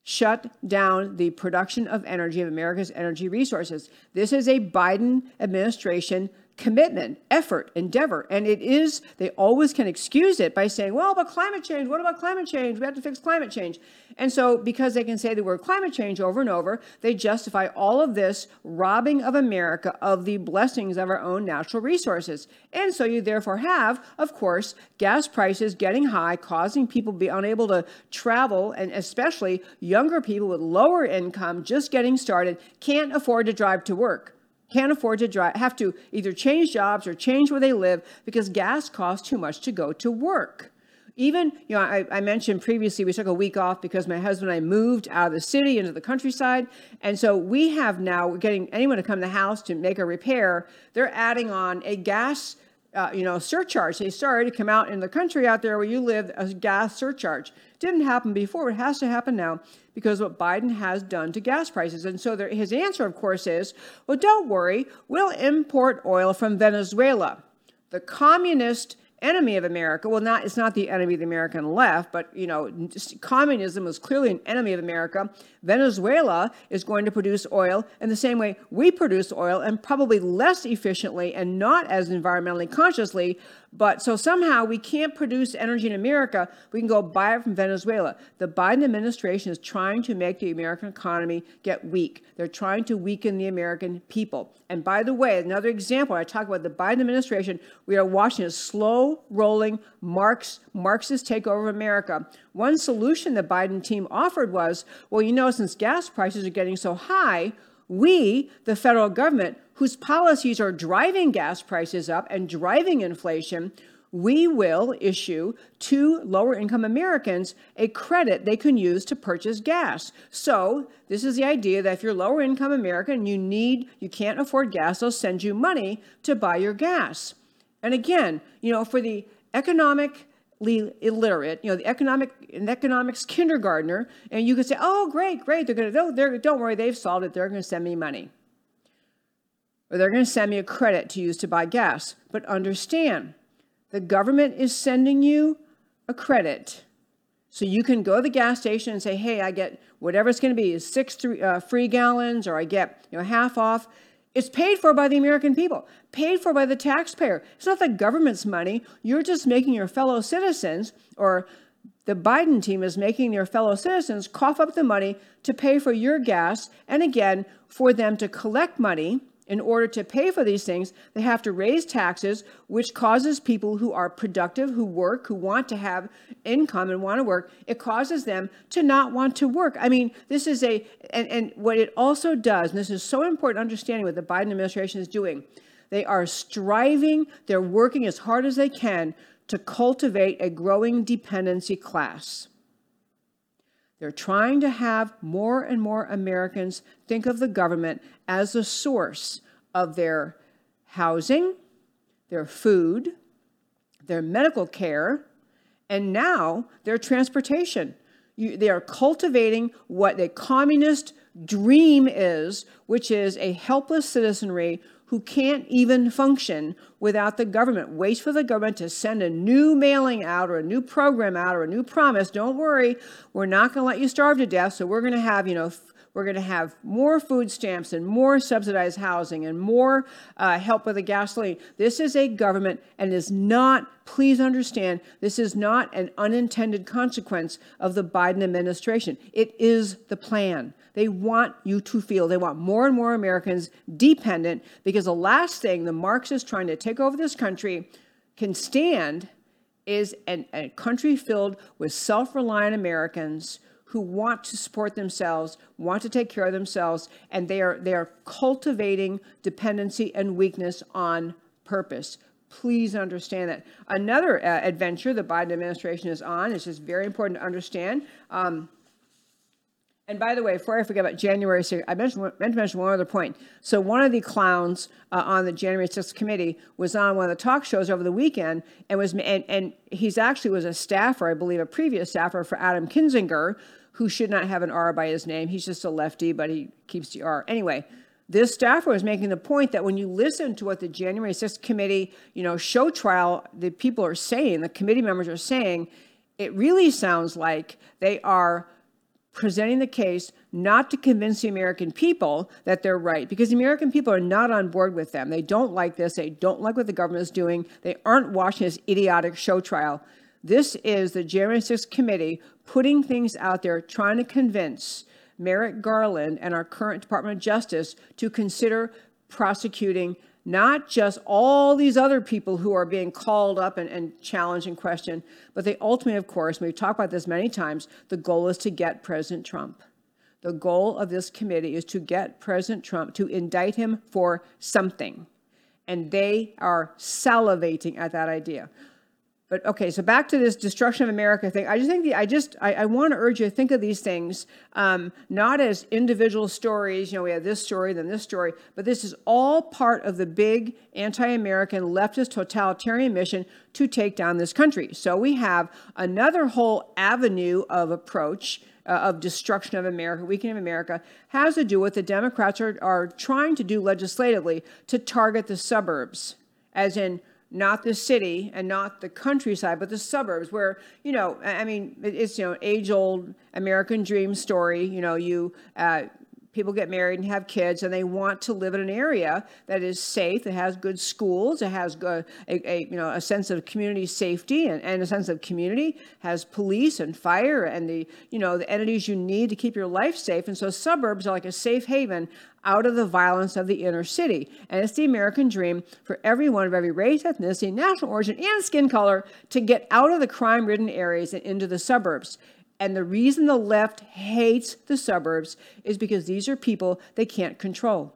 shut down the production of energy of America's energy resources. This is a Biden administration commitment, effort, endeavor. And it is, they always can excuse it by saying, well, but climate change, what about climate change? We have to fix climate change. And so, because they can say the word climate change over and over, they justify all of this robbing of America of the blessings of our own natural resources. And so, you therefore have, of course, gas prices getting high, causing people to be unable to travel, and especially younger people with lower income just getting started can't afford to drive to work can't afford to drive, have to either change jobs or change where they live because gas costs too much to go to work. Even, you know, I, I, mentioned previously we took a week off because my husband and I moved out of the city into the countryside. And so we have now, we're getting anyone to come to the house to make a repair, they're adding on a gas uh, you know, surcharge. They started to come out in the country out there where you live, a gas surcharge. Didn't happen before, it has to happen now because what Biden has done to gas prices. And so there, his answer, of course, is, well, don't worry, we'll import oil from Venezuela. The communist enemy of America. Well, not it's not the enemy of the American left, but you know, communism was clearly an enemy of America. Venezuela is going to produce oil in the same way we produce oil, and probably less efficiently and not as environmentally consciously. But so somehow we can't produce energy in America. We can go buy it from Venezuela. The Biden administration is trying to make the American economy get weak. They're trying to weaken the American people. And by the way, another example, I talk about the Biden administration, we are watching a slow rolling Marx, Marxist takeover of America. One solution the Biden team offered was well, you know, since gas prices are getting so high, we, the federal government, whose policies are driving gas prices up and driving inflation, we will issue to lower income Americans a credit they can use to purchase gas. So, this is the idea that if you're lower income American, and you need you can't afford gas, they'll send you money to buy your gas. And again, you know, for the economically illiterate, you know, the economic an economics kindergartner, and you could say, "Oh, great, great, they're going to don't worry, they've solved it. They're going to send me money." Or they're going to send me a credit to use to buy gas. But understand, the government is sending you a credit. So you can go to the gas station and say, hey, I get whatever it's going to be, six three, uh, free gallons, or I get you know half off. It's paid for by the American people, paid for by the taxpayer. It's not the government's money. You're just making your fellow citizens, or the Biden team is making their fellow citizens cough up the money to pay for your gas, and again, for them to collect money in order to pay for these things, they have to raise taxes, which causes people who are productive, who work, who want to have income and want to work, it causes them to not want to work. I mean, this is a, and, and what it also does, and this is so important understanding what the Biden administration is doing, they are striving, they're working as hard as they can to cultivate a growing dependency class. They're trying to have more and more Americans think of the government as a source of their housing, their food, their medical care, and now their transportation. You, they are cultivating what the communist dream is, which is a helpless citizenry who can't even function without the government. Wait for the government to send a new mailing out or a new program out or a new promise. Don't worry, we're not going to let you starve to death. So we're going to have, you know, we're going to have more food stamps and more subsidized housing and more uh, help with the gasoline. This is a government and is not, please understand, this is not an unintended consequence of the Biden administration. It is the plan. They want you to feel, they want more and more Americans dependent because the last thing the Marxists trying to take over this country can stand is an, a country filled with self reliant Americans who want to support themselves, want to take care of themselves, and they are, they are cultivating dependency and weakness on purpose. Please understand that. Another uh, adventure the Biden administration is on is just very important to understand. Um, and by the way, before I forget about January 6th, I meant to mention one other point. So one of the clowns uh, on the January 6th committee was on one of the talk shows over the weekend, and was and, and he's actually was a staffer, I believe, a previous staffer for Adam Kinzinger, who should not have an R by his name. He's just a lefty, but he keeps the R anyway. This staffer was making the point that when you listen to what the January 6th committee, you know, show trial, the people are saying, the committee members are saying, it really sounds like they are presenting the case not to convince the American people that they're right, because the American people are not on board with them. They don't like this. They don't like what the government is doing. They aren't watching this idiotic show trial. This is the January 6th committee putting things out there, trying to convince Merrick Garland and our current Department of Justice to consider prosecuting not just all these other people who are being called up and, and challenged and questioned, but they ultimately, of course, we've talked about this many times, the goal is to get President Trump. The goal of this committee is to get President Trump to indict him for something. And they are salivating at that idea. But okay, so back to this destruction of America thing. I just think the, I just I, I want to urge you to think of these things um, not as individual stories. You know, we have this story, then this story, but this is all part of the big anti-American leftist totalitarian mission to take down this country. So we have another whole avenue of approach. Uh, of destruction of America, weakening of America, has to do with the Democrats are, are trying to do legislatively to target the suburbs, as in not the city and not the countryside, but the suburbs where, you know, I mean, it's, you know, age old American dream story. You know, you, uh, people get married and have kids and they want to live in an area that is safe that has good schools it has a, a, you know a sense of community safety and, and a sense of community has police and fire and the you know the entities you need to keep your life safe and so suburbs are like a safe haven out of the violence of the inner city. And it's the American dream for everyone of every race, ethnicity, national origin, and skin color to get out of the crime ridden areas and into the suburbs. And the reason the left hates the suburbs is because these are people they can't control.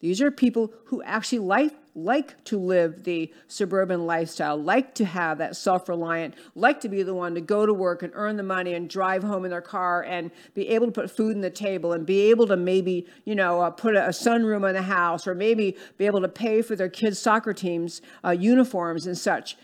These are people who actually like, like to live the suburban lifestyle, like to have that self reliant, like to be the one to go to work and earn the money and drive home in their car and be able to put food on the table and be able to maybe, you know, uh, put a, a sunroom in the house or maybe be able to pay for their kids' soccer teams' uh, uniforms and such.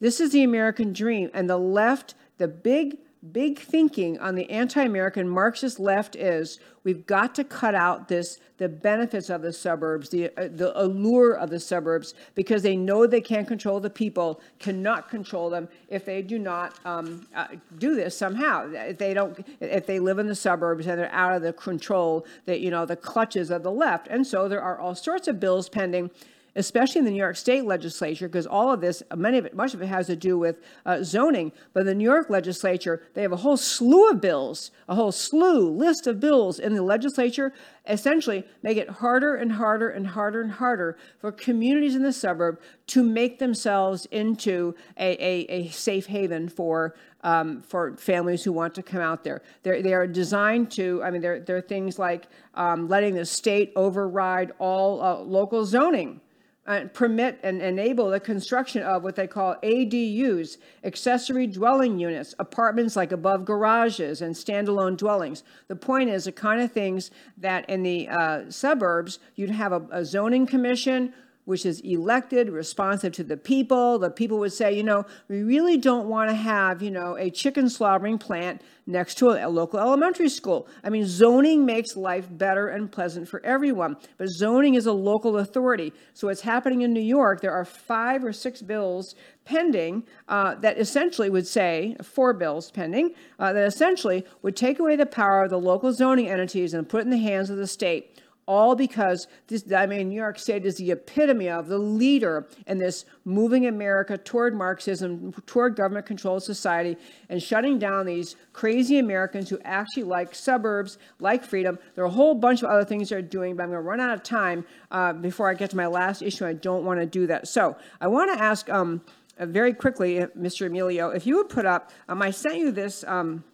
This is the American dream. And the left, the big big thinking on the anti-American Marxist left is we've got to cut out this the benefits of the suburbs, the uh, the allure of the suburbs, because they know they can't control the people, cannot control them if they do not um, uh, do this somehow. If they don't, if they live in the suburbs and they're out of the control, that you know the clutches of the left, and so there are all sorts of bills pending especially in the New York State legislature, because all of this, many of it, much of it has to do with uh, zoning. But the New York legislature, they have a whole slew of bills, a whole slew list of bills in the legislature, essentially make it harder and harder and harder and harder for communities in the suburb to make themselves into a, a, a safe haven for um, for families who want to come out there. They're, they are designed to, I mean, there, are things like um, letting the state override all uh, local zoning uh, permit and enable the construction of what they call ADUs, accessory dwelling units, apartments like above garages and standalone dwellings. The point is the kind of things that in the uh, suburbs you'd have a, a zoning commission which is elected, responsive to the people. The people would say, you know, we really don't want to have, you know, a chicken slaughtering plant next to a, local elementary school. I mean, zoning makes life better and pleasant for everyone, but zoning is a local authority. So what's happening in New York, there are five or six bills pending uh, that essentially would say, four bills pending, uh, that essentially would take away the power of the local zoning entities and put it in the hands of the state all because this, I mean, New York State is the epitome of the leader in this moving America toward Marxism, toward government controlled society, and shutting down these crazy Americans who actually like suburbs, like freedom. There are a whole bunch of other things they're doing, but I'm going to run out of time uh, before I get to my last issue. I don't want to do that. So I want to ask um, uh, very quickly, uh, Mr. Emilio, if you would put up, um, I sent you this. Um,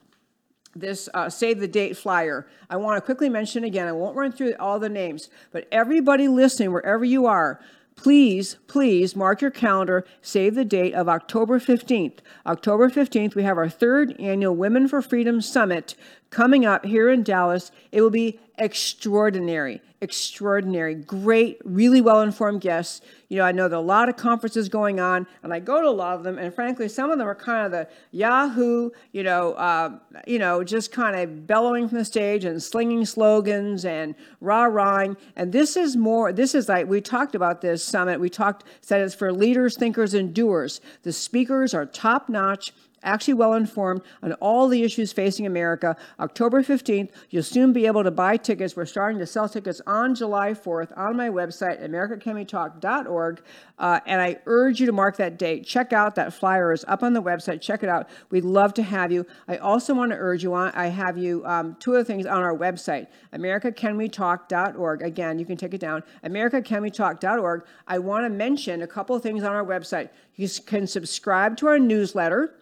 this uh, save the date flyer. I want to quickly mention again, I won't run through all the names, but everybody listening, wherever you are, please, please mark your calendar, save the date of October 15th. October 15th, we have our third annual Women for Freedom Summit coming up here in Dallas. It will be extraordinary, extraordinary, great, really well informed guests. You know, I know there are a lot of conferences going on, and I go to a lot of them, and frankly, some of them are kind of the Yahoo, you know, uh, you know, just kind of bellowing from the stage and slinging slogans and rah rahing. And this is more. This is like we talked about this summit. We talked said it's for leaders, thinkers, and doers. The speakers are top notch actually well informed on all the issues facing America. October 15th, you'll soon be able to buy tickets. We're starting to sell tickets on July 4th on my website, americacanwetalk.org. Uh, and I urge you to mark that date. Check out that flyer is up on the website. Check it out. We'd love to have you. I also want to urge you on, I have you um, two other things on our website, americacanwetalk.org. Again, you can take it down, americacanwetalk.org. I want to mention a couple of things on our website. You can subscribe to our newsletter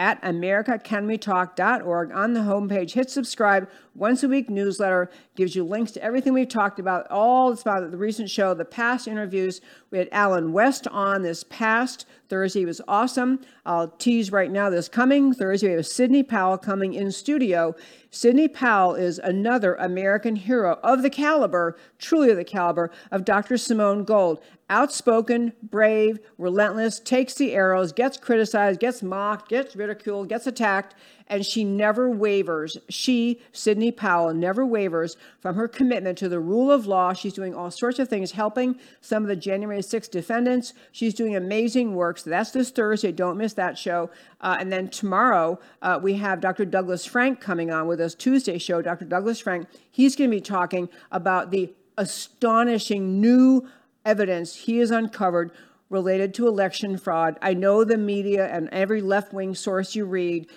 at americacanwetalk.org on the homepage. Hit subscribe. Once a week newsletter gives you links to everything we've talked about, all about the recent show, the past interviews. We had Allen West on this past Thursday. Was awesome. I'll tease right now this coming Thursday. We have Sidney Powell coming in studio. Sidney Powell is another American hero of the caliber, truly of the caliber, of Dr. Simone Gold outspoken, brave, relentless, takes the arrows, gets criticized, gets mocked, gets ridiculed gets attacked, and she never wavers. She, Sidney Powell, never wavers from her commitment to the rule of law. She's doing all sorts of things, helping some of the January 6th defendants. She's doing amazing work. So that's this Thursday. Don't miss that show. Uh, and then tomorrow, uh, we have Dr. Douglas Frank coming on with us Tuesday show. Dr. Douglas Frank, he's going to be talking about the astonishing new evidence he has uncovered related to election fraud. I know the media and every left wing source you read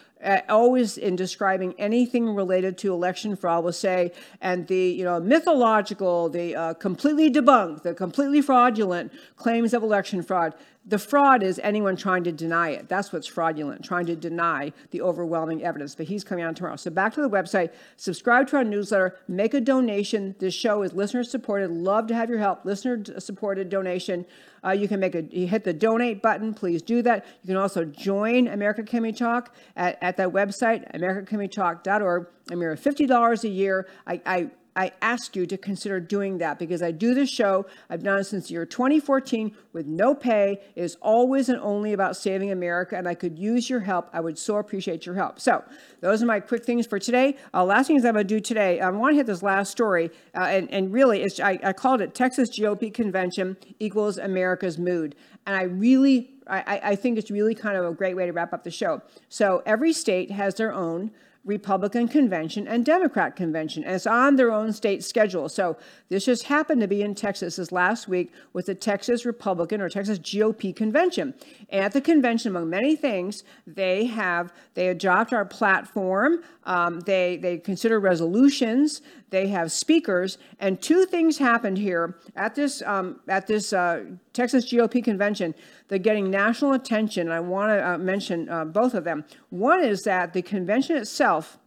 always in describing anything related to election fraud will say, and the you know mythological, the uh, completely debunked, the completely fraudulent claims of election fraud. The fraud is anyone trying to deny it. That's what's fraudulent, trying to deny the overwhelming evidence. But he's coming on tomorrow. So back to the website, subscribe to our newsletter, make a donation. This show is listener supported. Love to have your help. Listener supported donation. Uh, you can make a you hit the donate button. Please do that. You can also join America We Talk at, at that website, americacanwetalk.org. I mean, $50 a year. I, I I ask you to consider doing that because I do this show. I've done it since the year 2014 with no pay. It is always and only about saving America, and I could use your help. I would so appreciate your help. So, those are my quick things for today. Uh, last things I'm going to do today, I want to hit this last story, uh, and, and really, it's, I, I called it Texas GOP Convention equals America's mood. And I really, I, I think it's really kind of a great way to wrap up the show. So, every state has their own Republican convention and Democrat convention, and it's on their own state schedule. So this just happened to be in Texas this last week with the Texas Republican or Texas GOP convention. At the convention, among many things, they have they adopt our platform. Um, they they consider resolutions. They have speakers, and two things happened here at this um, at this uh, Texas GOP convention they're getting national attention. I want to uh, mention uh, both of them. One is that the convention itself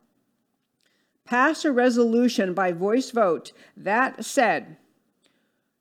passed a resolution by voice vote that said,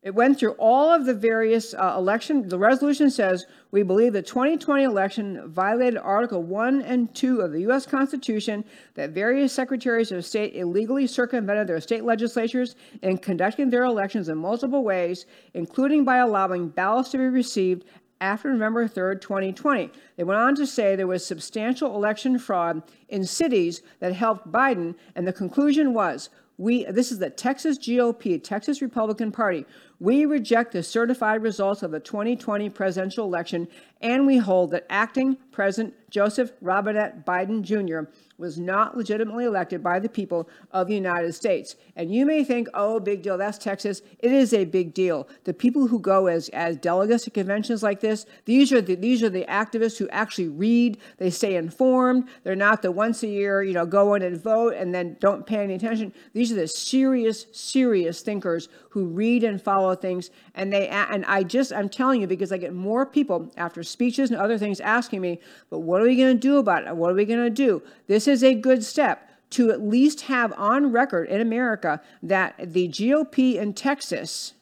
it went through all of the various uh, election. The resolution says we believe the 2020 election violated Article 1 and 2 of the U.S. Constitution, that various secretaries of state illegally circumvented their state legislatures in conducting their elections in multiple ways, including by allowing ballots to be received after November 3rd, 2020. They went on to say there was substantial election fraud in cities that helped Biden, and the conclusion was we this is the Texas GOP, Texas Republican Party. We reject the certified results of the 2020 presidential election, and we hold that acting President Joseph Robinette Biden Jr was not legitimately elected by the people of the United States. And you may think, oh, big deal, that's Texas. It is a big deal. The people who go as, as delegates to conventions like this, these are, the, these are the activists who actually read, they stay informed. They're not the once a year, you know, go in and vote and then don't pay any attention. These are the serious, serious thinkers who read and follow things. And they, and I just, I'm telling you, because I get more people after speeches and other things asking me, but what are we going to do about it? What are we going to do? This this is a good step to at least have on record in America that the GOP in Texas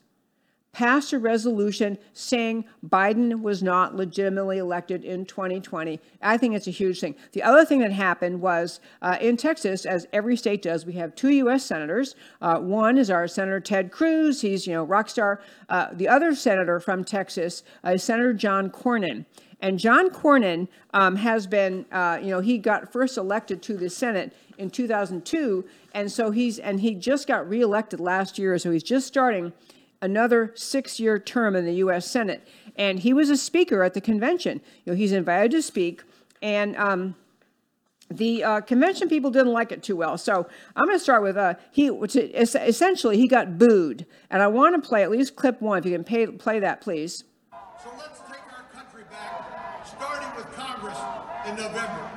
passed a resolution saying Biden was not legitimately elected in 2020. I think it's a huge thing. The other thing that happened was uh, in Texas, as every state does, we have two U.S. senators. Uh, one is our Senator Ted Cruz. He's, you know, rock star. Uh, the other senator from Texas is Senator John Cornyn. And John Cornyn um, has been, uh, you know, he got first elected to the Senate in 2002, and so he's and he just got reelected last year, so he's just starting another six-year term in the U.S. Senate. And he was a speaker at the convention. You know, he's invited to speak, and um, the uh, convention people didn't like it too well. So I'm going to start with uh, he. Essentially he got booed, and I want to play at least clip one. If you can pay, play that, please. In November.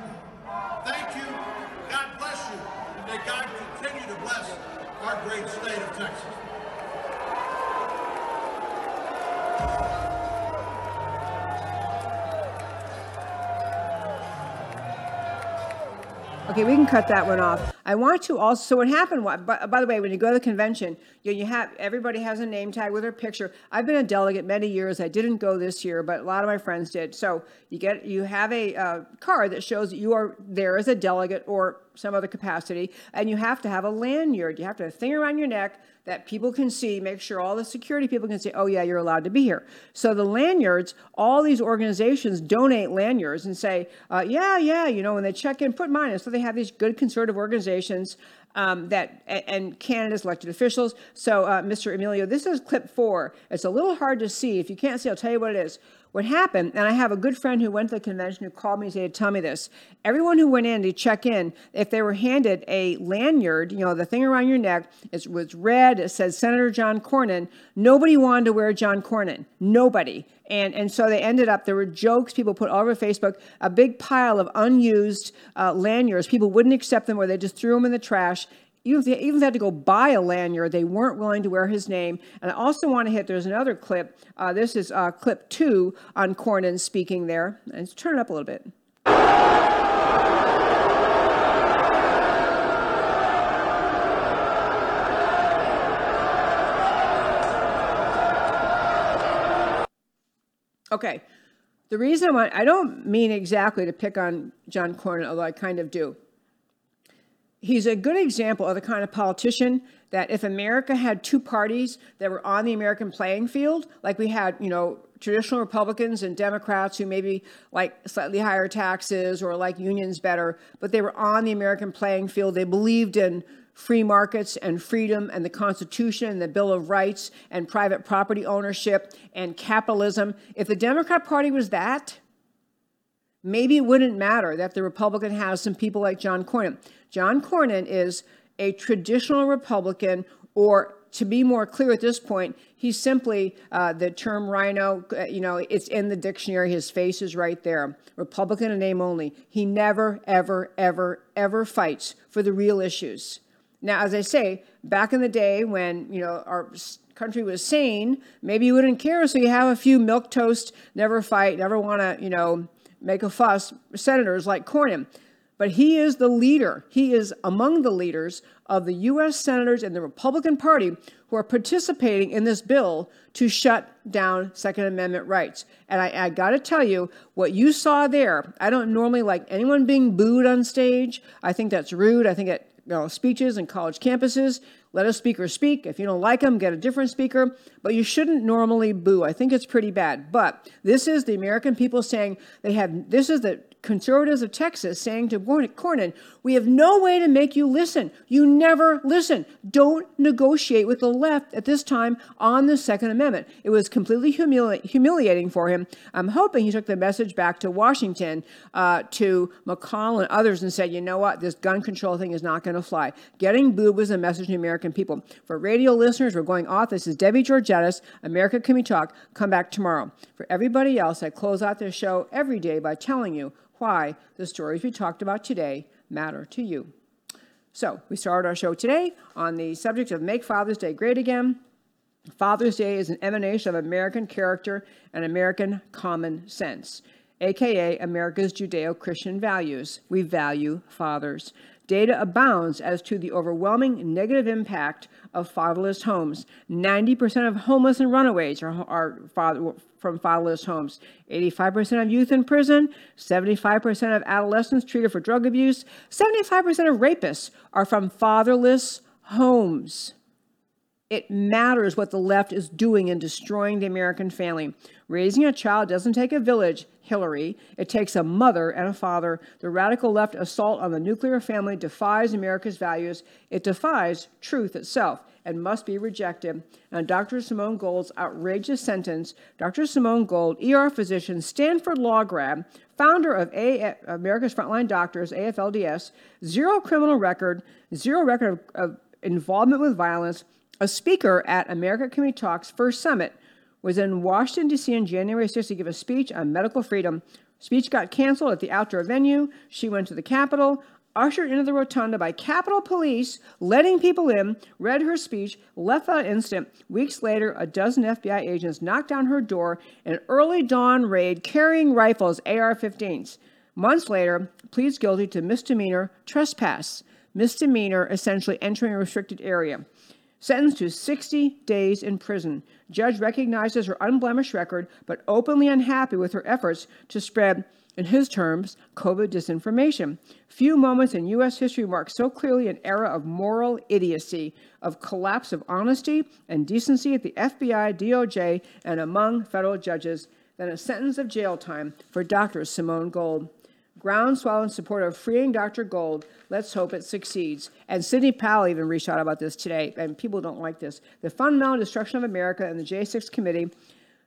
Okay, we can cut that one off. I want to also. So what happened? By, by the way, when you go to the convention, you, you have everybody has a name tag with their picture. I've been a delegate many years. I didn't go this year, but a lot of my friends did. So you get you have a uh, card that shows you are there as a delegate or some other capacity, and you have to have a lanyard. You have to have a thing around your neck that people can see, make sure all the security people can see, oh, yeah, you're allowed to be here. So the lanyards, all these organizations donate lanyards and say, uh, yeah, yeah, you know, when they check in, put mine in. So they have these good conservative organizations um, that and Canada's elected officials. So, uh, Mr. Emilio, this is clip four. It's a little hard to see. If you can't see, I'll tell you what it is. What happened, and I have a good friend who went to the convention who called me and said, Tell me this. Everyone who went in to check in, if they were handed a lanyard, you know, the thing around your neck, it was red, it said Senator John Cornyn, nobody wanted to wear John Cornyn. Nobody. And, and so they ended up, there were jokes people put all over Facebook, a big pile of unused uh, lanyards. People wouldn't accept them or they just threw them in the trash even if, they, even had to go buy a lanyard, they weren't willing to wear his name. And I also want to hit, there's another clip. Uh, this is uh, clip two on Cornyn speaking there. Let's turn it up a little bit. Okay. The reason why I don't mean exactly to pick on John Cornyn, although I kind of do he's a good example of the kind of politician that if America had two parties that were on the American playing field, like we had, you know, traditional Republicans and Democrats who maybe like slightly higher taxes or like unions better, but they were on the American playing field. They believed in free markets and freedom and the Constitution and the Bill of Rights and private property ownership and capitalism. If the Democrat Party was that, maybe it wouldn't matter that the Republican has some people like John Cornyn. John Cornyn is a traditional Republican, or to be more clear at this point, he's simply uh, the term RINO. Uh, you know, it's in the dictionary. His face is right there. Republican in name only. He never, ever, ever, ever fights for the real issues. Now, as I say, back in the day when you know our country was sane, maybe you wouldn't care. So you have a few milk toast, never fight, never want to, you know, make a fuss senators like Cornyn. But he is the leader. He is among the leaders of the U.S. senators in the Republican Party who are participating in this bill to shut down Second Amendment rights. And I, I got to tell you, what you saw there, I don't normally like anyone being booed on stage. I think that's rude. I think at you know, speeches and college campuses, let a speaker speak. If you don't like them, get a different speaker. But you shouldn't normally boo. I think it's pretty bad. But this is the American people saying they have, this is the conservatives of Texas saying to Cornyn, We have no way to make you listen. You never listen. Don't negotiate with the left at this time on the Second Amendment. It was completely humili- humiliating for him. I'm hoping he took the message back to Washington, uh, to McConnell and others, and said, You know what? This gun control thing is not going to fly. Getting booed was a message to American people. For radio listeners, we're going off. This is Debbie Georgatos, America Can We Talk. Come back tomorrow. For everybody else, I close out this show every day by telling you why the stories we talked about today matter to you. So, we started our show today on the subject of Make Father's Day Great Again. Father's Day is an emanation of American character and American common sense, aka America's Judeo Christian values. We value fathers. Data abounds as to the overwhelming negative impact of fatherless homes. 90% of homeless and runaways are, are father, from fatherless homes. 85% of youth in prison, 75% of adolescents treated for drug abuse, 75% of rapists are from fatherless homes. It matters what the left is doing in destroying the American family. Raising a child doesn't take a village, Hillary. It takes a mother and a father. The radical left assault on the nuclear family defies America's values. It defies truth itself and must be rejected. And Dr. Simone Gold's outrageous sentence Dr. Simone Gold, ER physician, Stanford law grad, founder of A- America's Frontline Doctors, AFLDS, zero criminal record, zero record of, of involvement with violence, a speaker at America We Talk's first summit, was in Washington, D.C. on January 6th to give a speech on medical freedom. Speech got canceled at the outdoor venue. She went to the Capitol, ushered into the rotunda by Capitol Police, letting people in, read her speech, left that instant. Weeks later, a dozen FBI agents knocked down her door in an early dawn raid carrying rifles, AR 15s. Months later, pleads guilty to misdemeanor trespass. misdemeanor, essentially entering a restricted area. Sentenced to 60 days in prison. Judge recognizes her unblemished record, but openly unhappy with her efforts to spread, in his terms, COVID disinformation. Few moments in U.S. history mark so clearly an era of moral idiocy, of collapse of honesty and decency at the FBI, DOJ, and among federal judges than a sentence of jail time for Dr. Simone Gold groundswell in support of freeing Dr. Gold. Let's hope it succeeds. And Sidney Powell even reached out about this today, and people don't like this. The fundamental destruction of America and the J6 committee.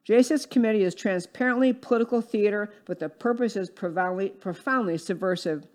J6 committee is transparently political theater, but the purpose is profoundly, profoundly subversive.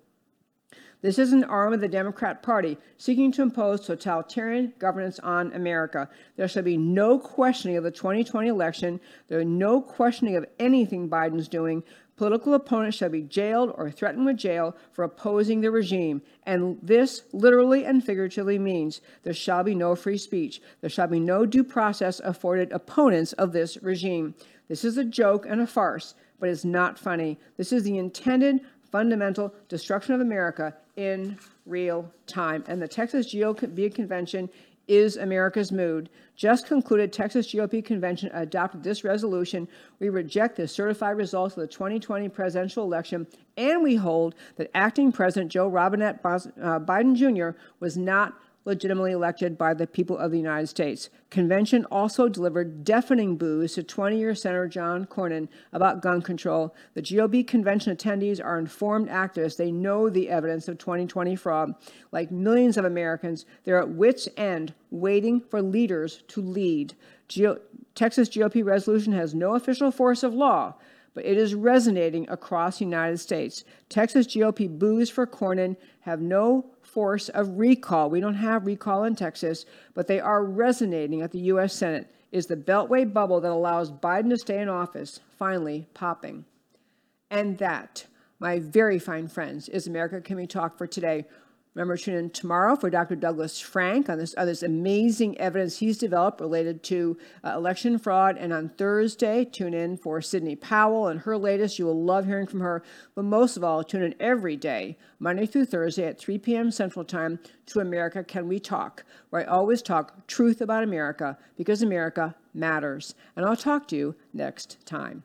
This is an arm of the Democrat Party seeking to impose totalitarian governance on America. There shall be no questioning of the 2020 election. There is no questioning of anything Biden's doing. Political opponents shall be jailed or threatened with jail for opposing the regime. And this literally and figuratively means there shall be no free speech. There shall be no due process afforded opponents of this regime. This is a joke and a farce, but it's not funny. This is the intended fundamental destruction of America in real time. And the Texas GOP convention is America's mood. Just concluded Texas GOP convention adopted this resolution. We reject the certified results of the 2020 presidential election, and we hold that acting President Joe Robinette uh, Biden Jr. was not legitimately elected by the people of the United States. Convention also delivered deafening boos to 20 year Senator John Cornyn about gun control. The GOP convention attendees are informed activists. They know the evidence of 2020 fraud. Like millions of Americans, they're at wits' end waiting for leaders to lead. Geo- Texas GOP resolution has no official force of law but it is resonating across the United States. Texas GOP boos for Cornyn have no force of recall. We don't have recall in Texas, but they are resonating at the U.S. Senate. Is the Beltway bubble that allows Biden to stay in office finally popping? And that, my very fine friends, is America Can We Talk for today. Remember, tune in tomorrow for Dr. Douglas Frank on this, amazing evidence he's developed related to uh, election fraud. And on Thursday, tune in for Sidney Powell and her latest. You will love hearing from her. But most of all, tune in every day, Monday through Thursday at 3 p.m. Central Time to America Can We Talk, where I always talk truth about America because America matters. And I'll talk to you next time.